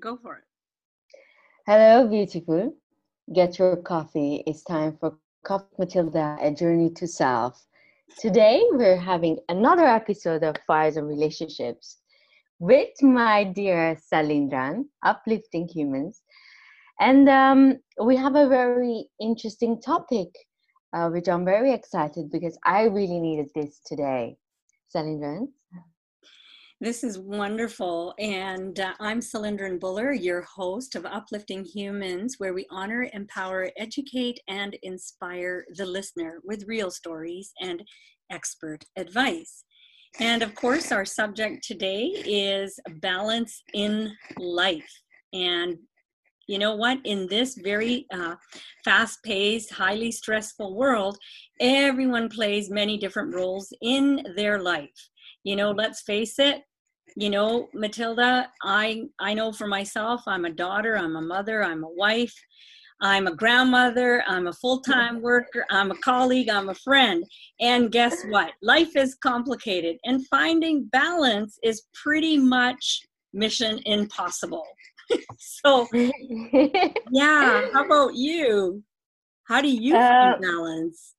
Go for it. Hello, beautiful. Get your coffee. It's time for Coffee Matilda, a journey to self. Today, we're having another episode of Fires and Relationships with my dear Salindran, Uplifting Humans. And um, we have a very interesting topic, uh, which I'm very excited because I really needed this today. Salindran? This is wonderful. And uh, I'm Cylindrin Buller, your host of Uplifting Humans, where we honor, empower, educate, and inspire the listener with real stories and expert advice. And of course, our subject today is balance in life. And you know what? In this very uh, fast paced, highly stressful world, everyone plays many different roles in their life you know let's face it you know matilda i i know for myself i'm a daughter i'm a mother i'm a wife i'm a grandmother i'm a full-time worker i'm a colleague i'm a friend. And guess what? Life is complicated and finding balance is pretty much mission impossible. So yeah how about you? How do you find uh, balance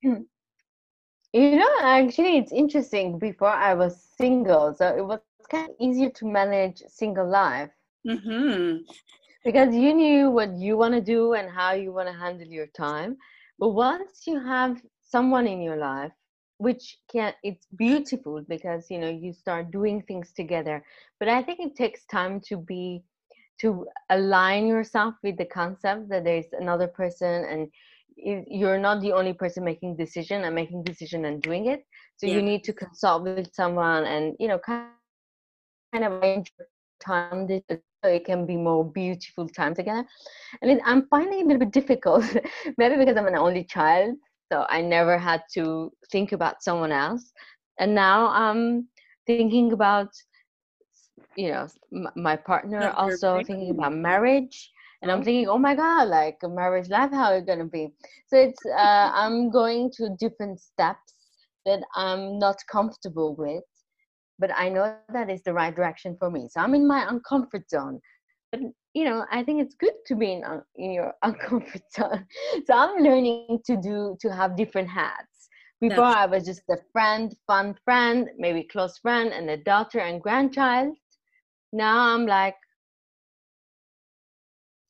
you know actually it's interesting before i was single so it was kind of easier to manage single life mm-hmm. because you knew what you want to do and how you want to handle your time but once you have someone in your life which can it's beautiful because you know you start doing things together but i think it takes time to be to align yourself with the concept that there's another person and you're not the only person making decision and making decision and doing it so yeah. you need to consult with someone and you know kind kind of arrange time so it can be more beautiful time together and it i'm finding it a little bit difficult maybe because i'm an only child so i never had to think about someone else. And now i'm thinking about you know my partner also thinking about marriage and i'm thinking oh my god like a marriage life how it's gonna be so it's uh, i'm going to different steps that i'm not comfortable with but I know that is the right direction for me. So I'm in my uncomfort zone. But you know, I think it's good to be in in your uncomfort zone. So I'm learning to do to have different hats. Before I was just a friend, fun friend, maybe close friend, and a daughter and grandchild. Now I'm like,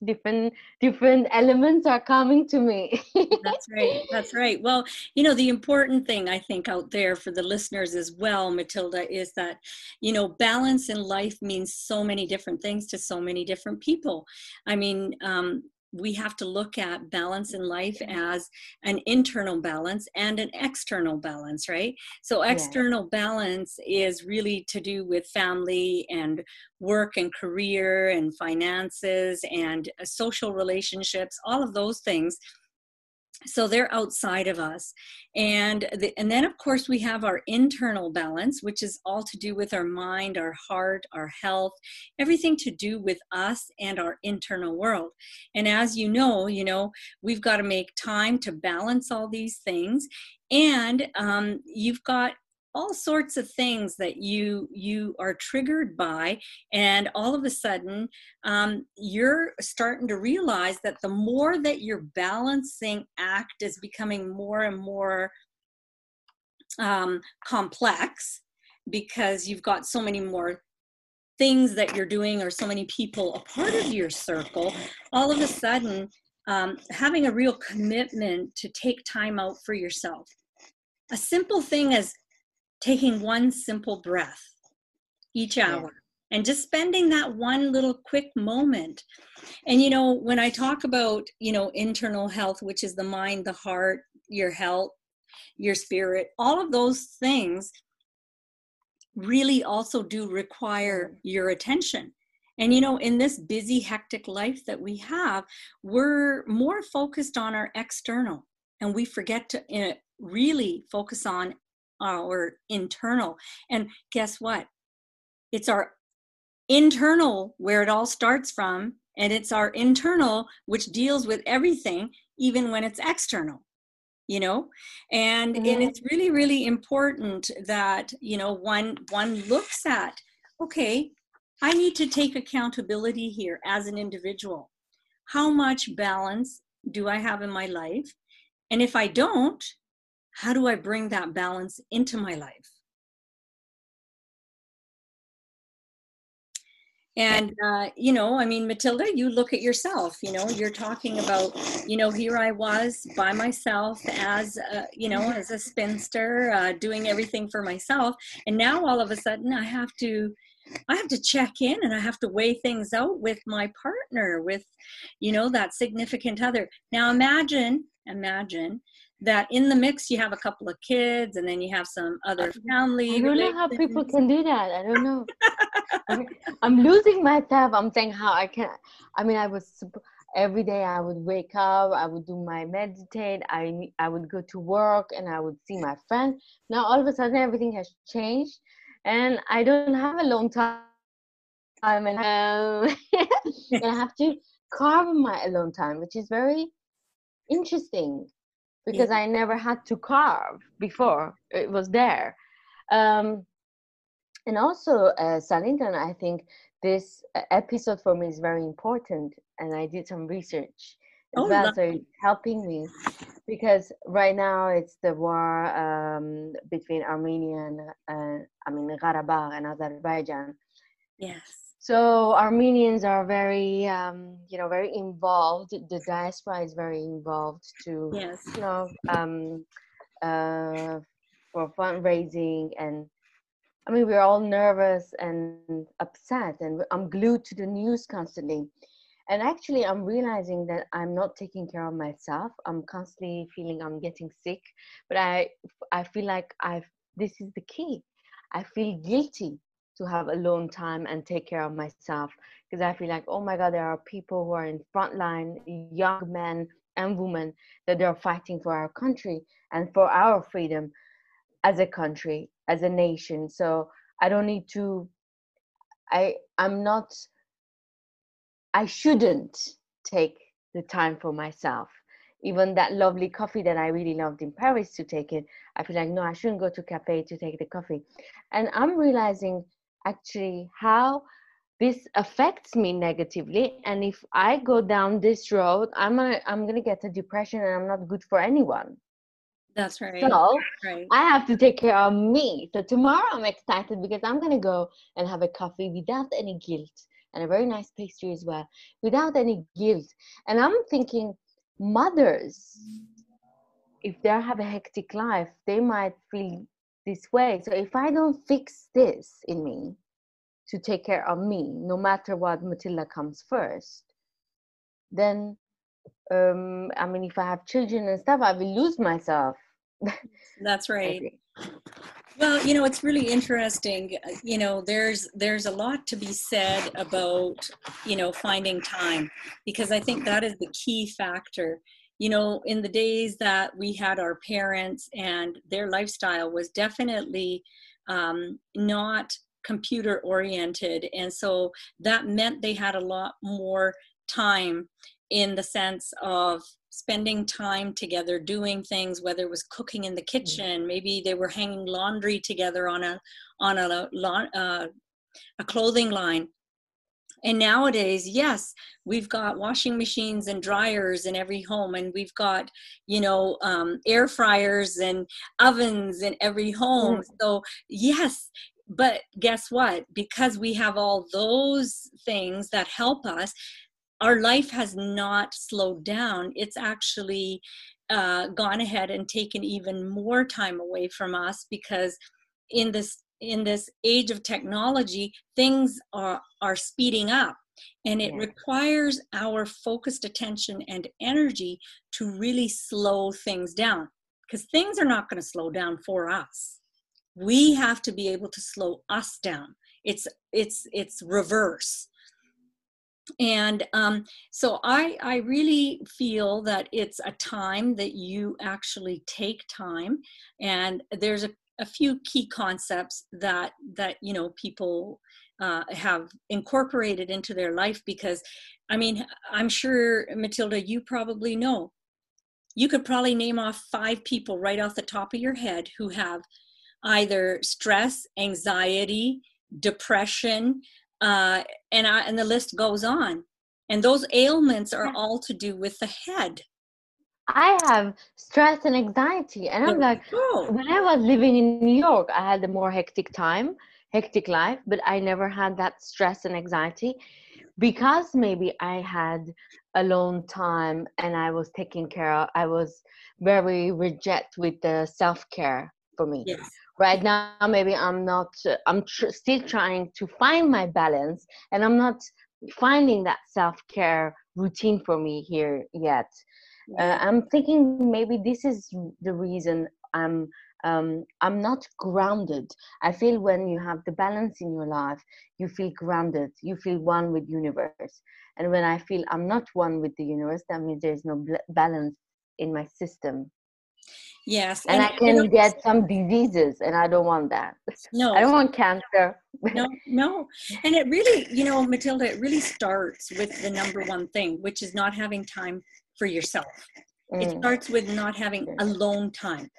different different elements are coming to me. That's right that's right. Well you know the important thing i think out there for the listeners as well matilda is that you know balance in life means so many different things to so many different people. I mean um, we have to look at balance in life as an internal balance and an external balance, right? So, external yeah. balance is really to do with family and work and career and finances and uh, social relationships, all of those things so they're outside of us. And the, and then of course we have our internal balance which is all to do with our mind our heart our health everything to do with us and our internal world. And as you know you know we've got to make time to balance all these things. And um, you've got all sorts of things that you you are triggered by and all of a sudden um, you're starting to realize that the more that your balancing act is becoming more and more um, complex because you've got so many more things that you're doing or so many people a part of your circle all of a sudden um, having a real commitment to take time out for yourself. A simple thing as taking one simple breath each hour and just spending that one little quick moment. And you know when i talk about you know internal health which is the mind the heart your health your spirit all of those things really also do require your attention. And you know in this busy hectic life that we have we're more focused on our external and we forget to uh, really focus on our internal. And guess what? It's our internal where it all starts from, and it's our internal which deals with everything, even when it's external you know and and it's really really important that you know one one looks at okay I need to take accountability here as an individual. How much balance do I have in my life? And if I don't, how do I bring that balance into my life? and uh, you know i mean matilda you look at yourself you know you're talking about you know here i was by myself as a, you know as a spinster uh, doing everything for myself and now all of a sudden i have to i have to check in and i have to weigh things out with my partner with you know that significant other now imagine imagine that in the mix you have a couple of kids and then you have some other family. I don't know how people can do that. I don't know. I'm losing myself. I'm saying how I can. I mean, I was every day. I would wake up. I would do my meditate. I I would go to work and I would see my friend. Now all of a sudden everything has changed, and I don't have a long time. Um, and I have to carve my alone time, which is very interesting because yeah. I never had to carve before. It was there. Um, and also, uh, Salinton, I think this uh, episode for me is very important, and I did some research as oh, well, so it's helping me because right now it's the war um, between Armenia and uh, I mean Karabakh and Azerbaijan. Yes. So Armenians are very, um, you know, very involved. The diaspora is very involved to, yes. you know, um, uh, for fundraising and I mean, we're all nervous and upset, and I'm glued to the news constantly. And actually, I'm realizing that I'm not taking care of myself. I'm constantly feeling I'm getting sick, but I, I feel like I've. This is the key. I feel guilty to have alone time and take care of myself. Because I feel like, oh my God, there are people who are in front line, young men and women that are fighting for our country and for our freedom as a country as a nation. So i don't need to i i'm not i shouldn't take the time for myself. Even that lovely coffee that i really loved in paris to take it i feel like no i shouldn't go to cafe to take the coffee. And i'm realizing actually how this affects me negatively and if i go down this road i'm a, i'm going to get a depression and i'm not good for anyone that's right. So right. I have to take care of me. So tomorrow I'm excited because I'm gonna go and have a coffee without any guilt and a very nice pastry as well, without any guilt. And I'm thinking, mothers, if they have a hectic life, they might feel this way. So if I don't fix this in me to take care of me, no matter what Matilda comes first, then um, I mean, if I have children and stuff, I will lose myself. That's right. Well, you know, it's really interesting. Uh, you know, there's there's a lot to be said about, you know, finding time because I think that is the key factor. You know, in the days that we had our parents and their lifestyle was definitely um, not computer oriented. And so that meant they had a lot more time in the sense of spending time together doing things whether it was cooking in the mm. kitchen maybe they were hanging laundry together on a on a uh, a clothing line and nowadays yes we've got washing machines and dryers in every home and we've got you know um, air fryers and ovens in every home mm. so yes but guess what because we have all those things that help us our life has not slowed down. It's actually uh, gone ahead and taken even more time away from us because in this in this age of technology, things are are speeding up, and it yeah. requires our focused attention and energy to really slow things down because things are not going to slow down for us. We have to be able to slow us down. It's it's it's reverse and um, so I, I really feel that it's a time that you actually take time and there's a, a few key concepts that that you know people uh, have incorporated into their life because i mean i'm sure matilda you probably know you could probably name off five people right off the top of your head who have either stress anxiety depression uh, and I, and the list goes on. And those ailments are all to do with the head. I have stress and anxiety, and I'm like, oh. when I was living in New York, I had a more hectic time, hectic life, but I never had that stress and anxiety because maybe I had alone time and I was taking care of. I was very reject with the self care for me. Yes right now maybe i'm not i'm tr- still trying to find my balance and i'm not finding that self-care routine for me here yet uh, i'm thinking maybe this is the reason i'm um, i'm not grounded. I feel when you have the balance in your life you feel grounded. You feel one with universe. And when i feel i'm not one with the universe that means there's no balance in my system Yes. And, and I can you know, get some diseases, and I don't want that. No. I don't want cancer. no, no. And it really, you know, Matilda, it really starts with the number one thing, which is not having time for yourself. Mm. It starts with not having alone time.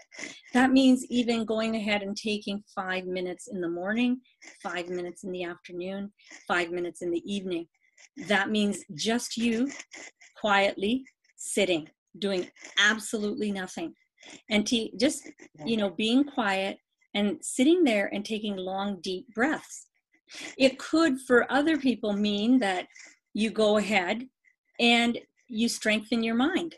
That means even going ahead and taking five minutes in the morning, five minutes in the afternoon, five minutes in the evening. That means just you quietly sitting, doing absolutely nothing and to just you know being quiet and sitting there and taking long deep breaths. It could for other people mean that you go ahead and you strengthen your mind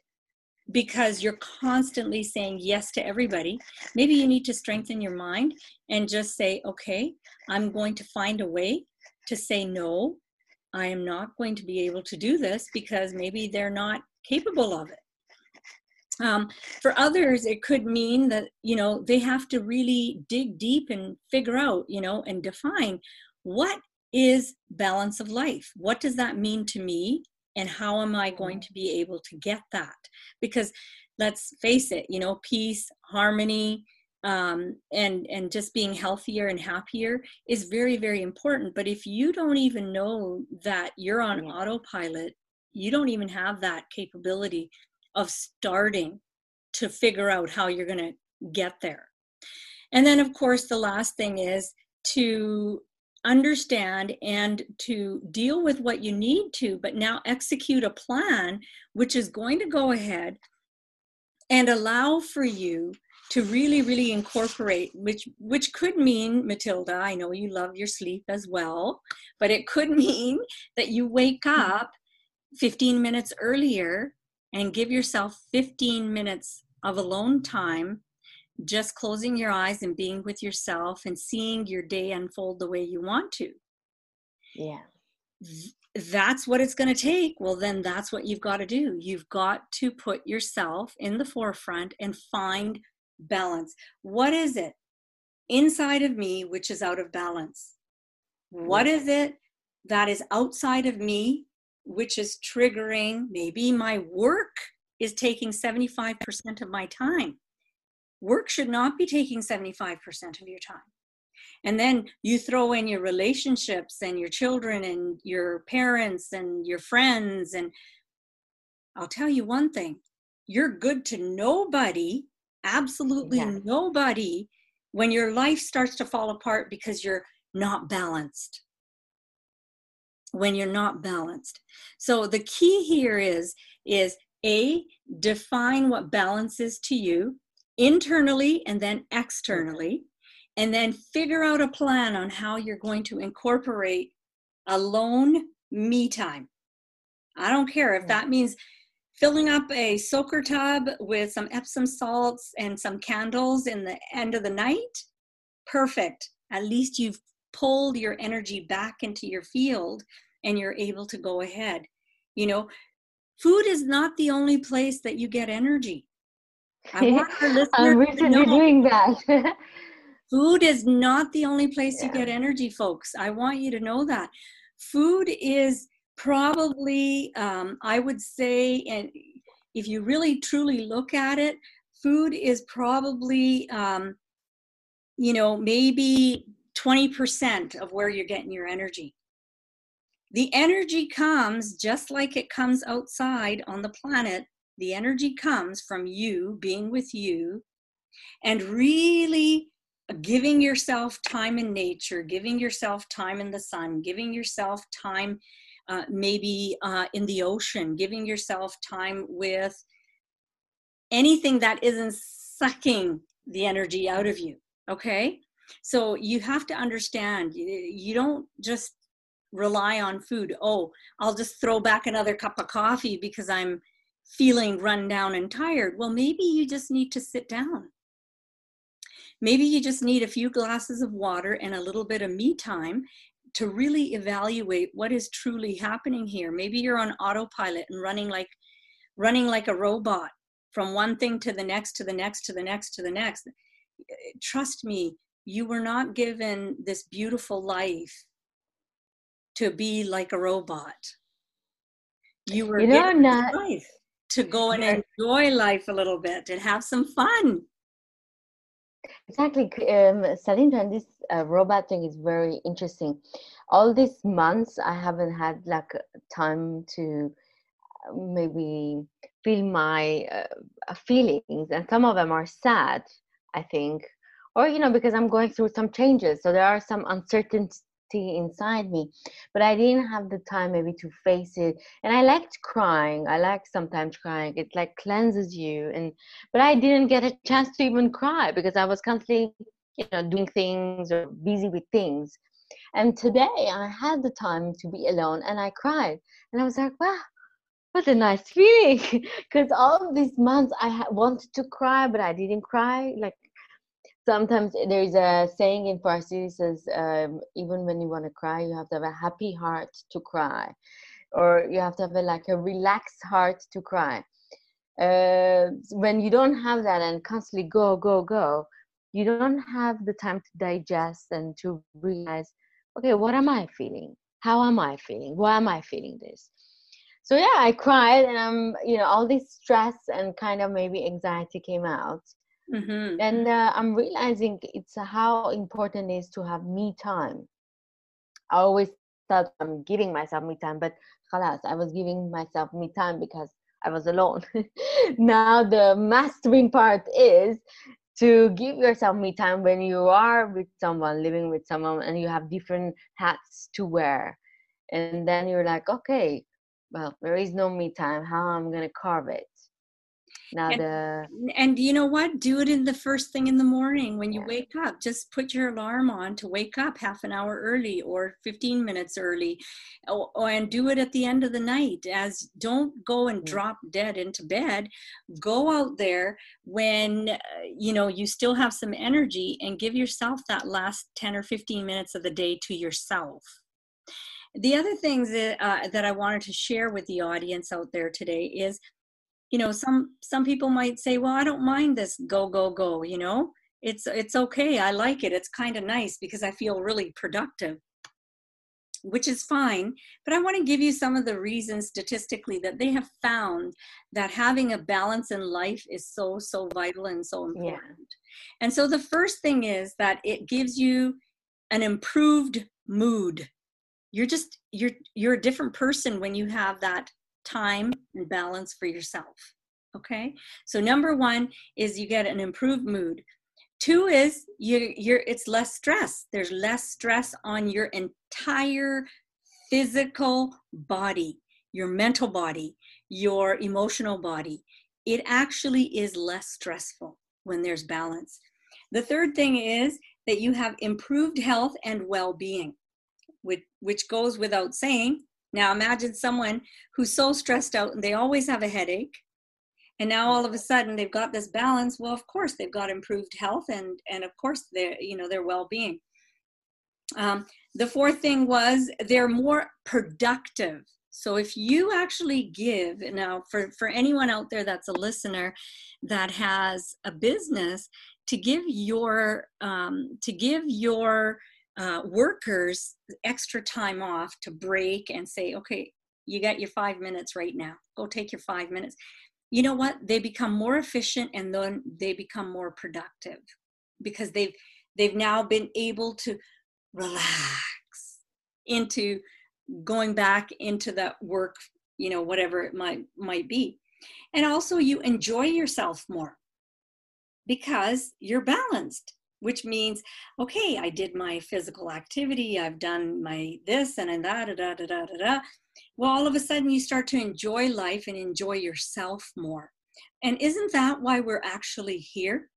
because you're constantly saying yes to everybody. Maybe you need to strengthen your mind and just say okay i'm going to find a way to say no. I am not going to be able to do this because maybe they're not capable of it um, for others, it could mean that, you know, they have to really dig deep and figure out, you know, and define what is balance of life? What does that mean to me? And how am I going to be able to get that? Because let's face it, you know, peace, harmony, um, and and just being healthier and happier is very very important. But if you don't even know that you're on yeah. autopilot, you don't even have that capability of starting to figure out how you're going to get there. And then, of course, the last thing is to understand and to deal with what you need to, but now execute a plan which is going to go ahead and allow for you to really really incorporate which which could mean matilda i know you love your sleep as well but it could mean that you wake hmm. up 15 minutes earlier and give yourself 15 minutes of alone time, just closing your eyes and being with yourself and seeing your day unfold the way you want to. Yeah. That's what it's going to take. Well, then that's what you've got to do. You've got to put yourself in the forefront and find balance. What is it inside of me which is out of balance? What is it that is outside of me which is triggering maybe my work is taking 75% of my time. Work should not be taking 75% of your time. And then you throw in your relationships and your children and your parents and your friends. And I'll tell you one thing you're good to nobody, absolutely yeah. nobody, when your life starts to fall apart because you're not balanced when you're not balanced. So the key here is is a define what balance is to you internally and then externally and then figure out a plan on how you're going to incorporate alone me time. I don't care if that means filling up a soaker tub with some Epsom salts and some candles in the end of the night. Perfect. At least you've pulled your energy back into your field and you're able to go ahead. You know, food is not the only place that you get energy. I want our listeners I'm recently doing that. food is not the only place yeah. you get energy, folks. I want you to know that. Food is probably, um, I would say, and if you really truly look at it, food is probably, um, you know, maybe 20% of where you're getting your energy. The energy comes just like it comes outside on the planet. The energy comes from you being with you and really giving yourself time in nature, giving yourself time in the sun, giving yourself time uh, maybe uh, in the ocean, giving yourself time with anything that isn't sucking the energy out of you. Okay. So you have to understand you don't just rely on food. Oh, I'll just throw back another cup of coffee because I'm feeling run down and tired. Well, maybe you just need to sit down. Maybe you just need a few glasses of water and a little bit of me time to really evaluate what is truly happening here. Maybe you're on autopilot and running like running like a robot from one thing to the next to the next to the next to the next. Trust me, you were not given this beautiful life to be like a robot. You were you know, given not, life to go and enjoy life a little bit and have some fun. Exactly, um, Salinda, this uh, robot thing is very interesting. All these months, I haven't had like time to uh, maybe feel my uh, feelings, and some of them are sad. I think, or you know, because I'm going through some changes, so there are some uncertainty inside me but i didn't have the time maybe to face it. And i liked crying. I like sometimes crying. It like cleanses you. And but i didn't get a chance to even cry because i was constantly you know doing things or busy with things. And today i had the time to be alone and i cried. And i was like wow what a nice feeling. Because all these months i wanted to cry but i didn't cry like sometimes there's a saying in Farsi says um, even when you want to cry, you have to have a happy heart to cry, or you have to have a, like a relaxed heart to cry. Uh, when you don't have that and constantly go go go, you don't have the time to digest and to realize, okay, what am I feeling? How am I feeling? Why am I feeling this? So yeah, I cried, and I'm you know all this stress and kind of maybe anxiety came out Mm-hmm. And uh, I'm realizing it's how important it is to have me time. I always thought I'm giving myself me time, but khalas, I was giving myself me time because I was alone. now the mastering part is to give yourself me time when you are with someone, living with someone, and you have different hats to wear. And then you're like, okay, well, there is no me time. How I'm gonna carve it? Now and, the and you know what? Do it in the first thing in the morning when you yeah. wake up. Just put your alarm on to wake up half an hour early or 15 minutes early or, and do it at the end of the night. As don't go and mm-hmm. drop dead into bed. Go out there when uh, you know you still have some energy and give yourself that last 10 or 15 minutes of the day to yourself. The other things that, uh, that i wanted to share with the audience out there today is you know some some people might say well i don't mind this go go go you know? It's it's okay i like it it's kind of nice because i feel really productive which is fine but i want to give you some of the reasons statistically that they have found that having a balance in life is so so vital and so important. Yeah. and so the first thing is that it gives you an improved mood. You're just you're you're a different person when you have that time and balance for yourself. Okay, so number one is you get an improved mood. Two is you you're it's less stress. There's less stress on your entire physical body, your mental body, your emotional body. It actually is less stressful when there's balance. The third thing is that you have improved health and well-being, which, which goes without saying now imagine someone who's so stressed out and they always have a headache. And now all of a sudden they've got this balance. Well, of course they've got improved health and and of course their you know their well-being. Um, the fourth thing was they're more productive. So if you actually give now for for anyone out there that's a listener that has a business to give your um, to give your uh, workers extra time off to break and say, okay, you got your five minutes right now. Go take your five minutes. You know what? They become more efficient and then they become more productive because they've they've now been able to relax into going back into that work, you know, whatever it might might be. And also you enjoy yourself more because you're balanced which means, okay, I did my physical activity, I've done my this and that, da, da, da, da, da, da. Well, all of a sudden you start to enjoy life and enjoy yourself more. And isn't that why we're actually here?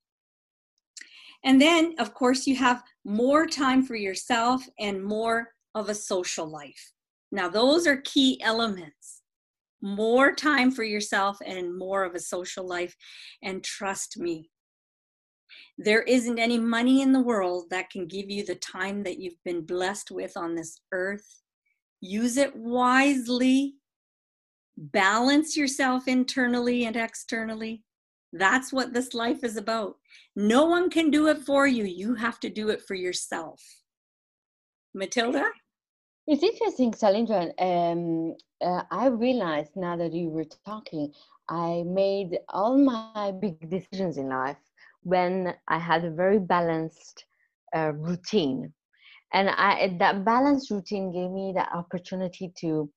And then, of course, you have more time for yourself and more of a social life. Now, those are key elements. More time for yourself and more of a social life. And trust me, there isn't any money in the world that can give you the time that you've been blessed with on this earth. Use it wisely. Balance yourself internally and externally. That's what this life is about. No one can do it for you. You have to do it for yourself. Matilda? It's interesting, Salindra. Um, uh, I realized now that you were talking, I made all my big decisions in life when I had a very balanced uh, routine. And I, that balanced routine gave me the opportunity to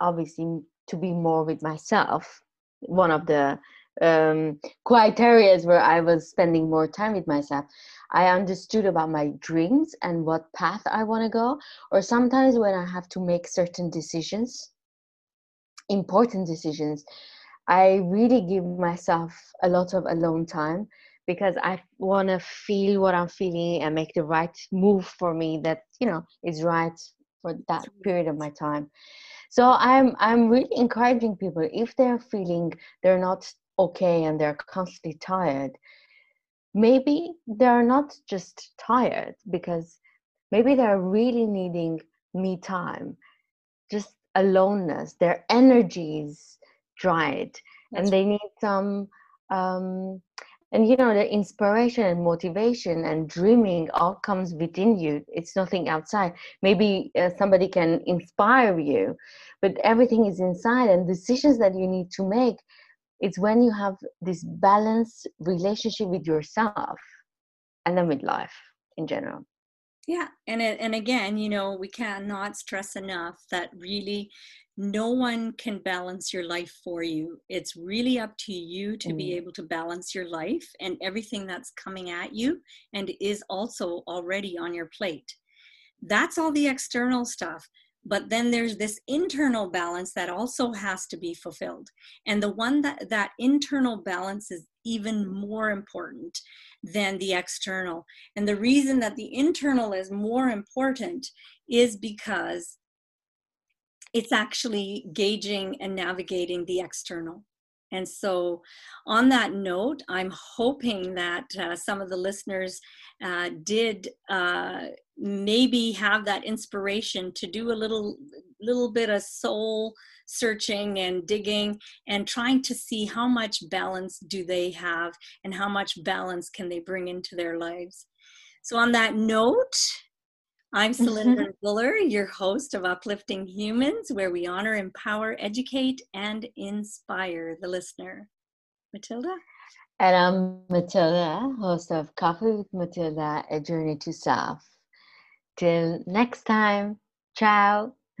obviously to be more with myself. One of the um, criteria where I was spending more time with myself. I understood about my dreams and what path I want to go, or sometimes when I have to make certain decisions, important decisions, I really give myself a lot of alone time because I want to feel what I'm feeling and make the right move for me that you know is right for that period of my time. So I'm I'm really encouraging people if they're feeling they're not okay and they're constantly tired, maybe they're not just tired because maybe they're really needing me time, just aloneness. Their energies dried, That's and they need some. Um, and you know the inspiration and motivation and dreaming all comes within you it's nothing outside maybe uh, somebody can inspire you but everything is inside and decisions that you need to make it's when you have this balanced relationship with yourself and then with life in general yeah and it, and again you know we cannot stress enough that really no one can balance your life for you. It's really up to you to mm. be able to balance your life and everything that's coming at you and is also already on your plate. That's all the external stuff but then there's this internal balance that also has to be fulfilled. And the one that that internal balance is even more important than the external. And the reason that the internal is more important is because it's actually gauging and navigating the external and so, on that note, I'm hoping that uh, some of the listeners uh, did uh, maybe have that inspiration to do a little little bit of soul searching and digging and trying to see how much balance do they have and how much balance can they bring into their lives. So, on that note, I'm Salindra Buller, mm-hmm. your host of Uplifting Humans, where we honor, empower, educate, and inspire the listener. Matilda? And I'm Matilda, host of Coffee with Matilda, A Journey to Self. Till next time, ciao.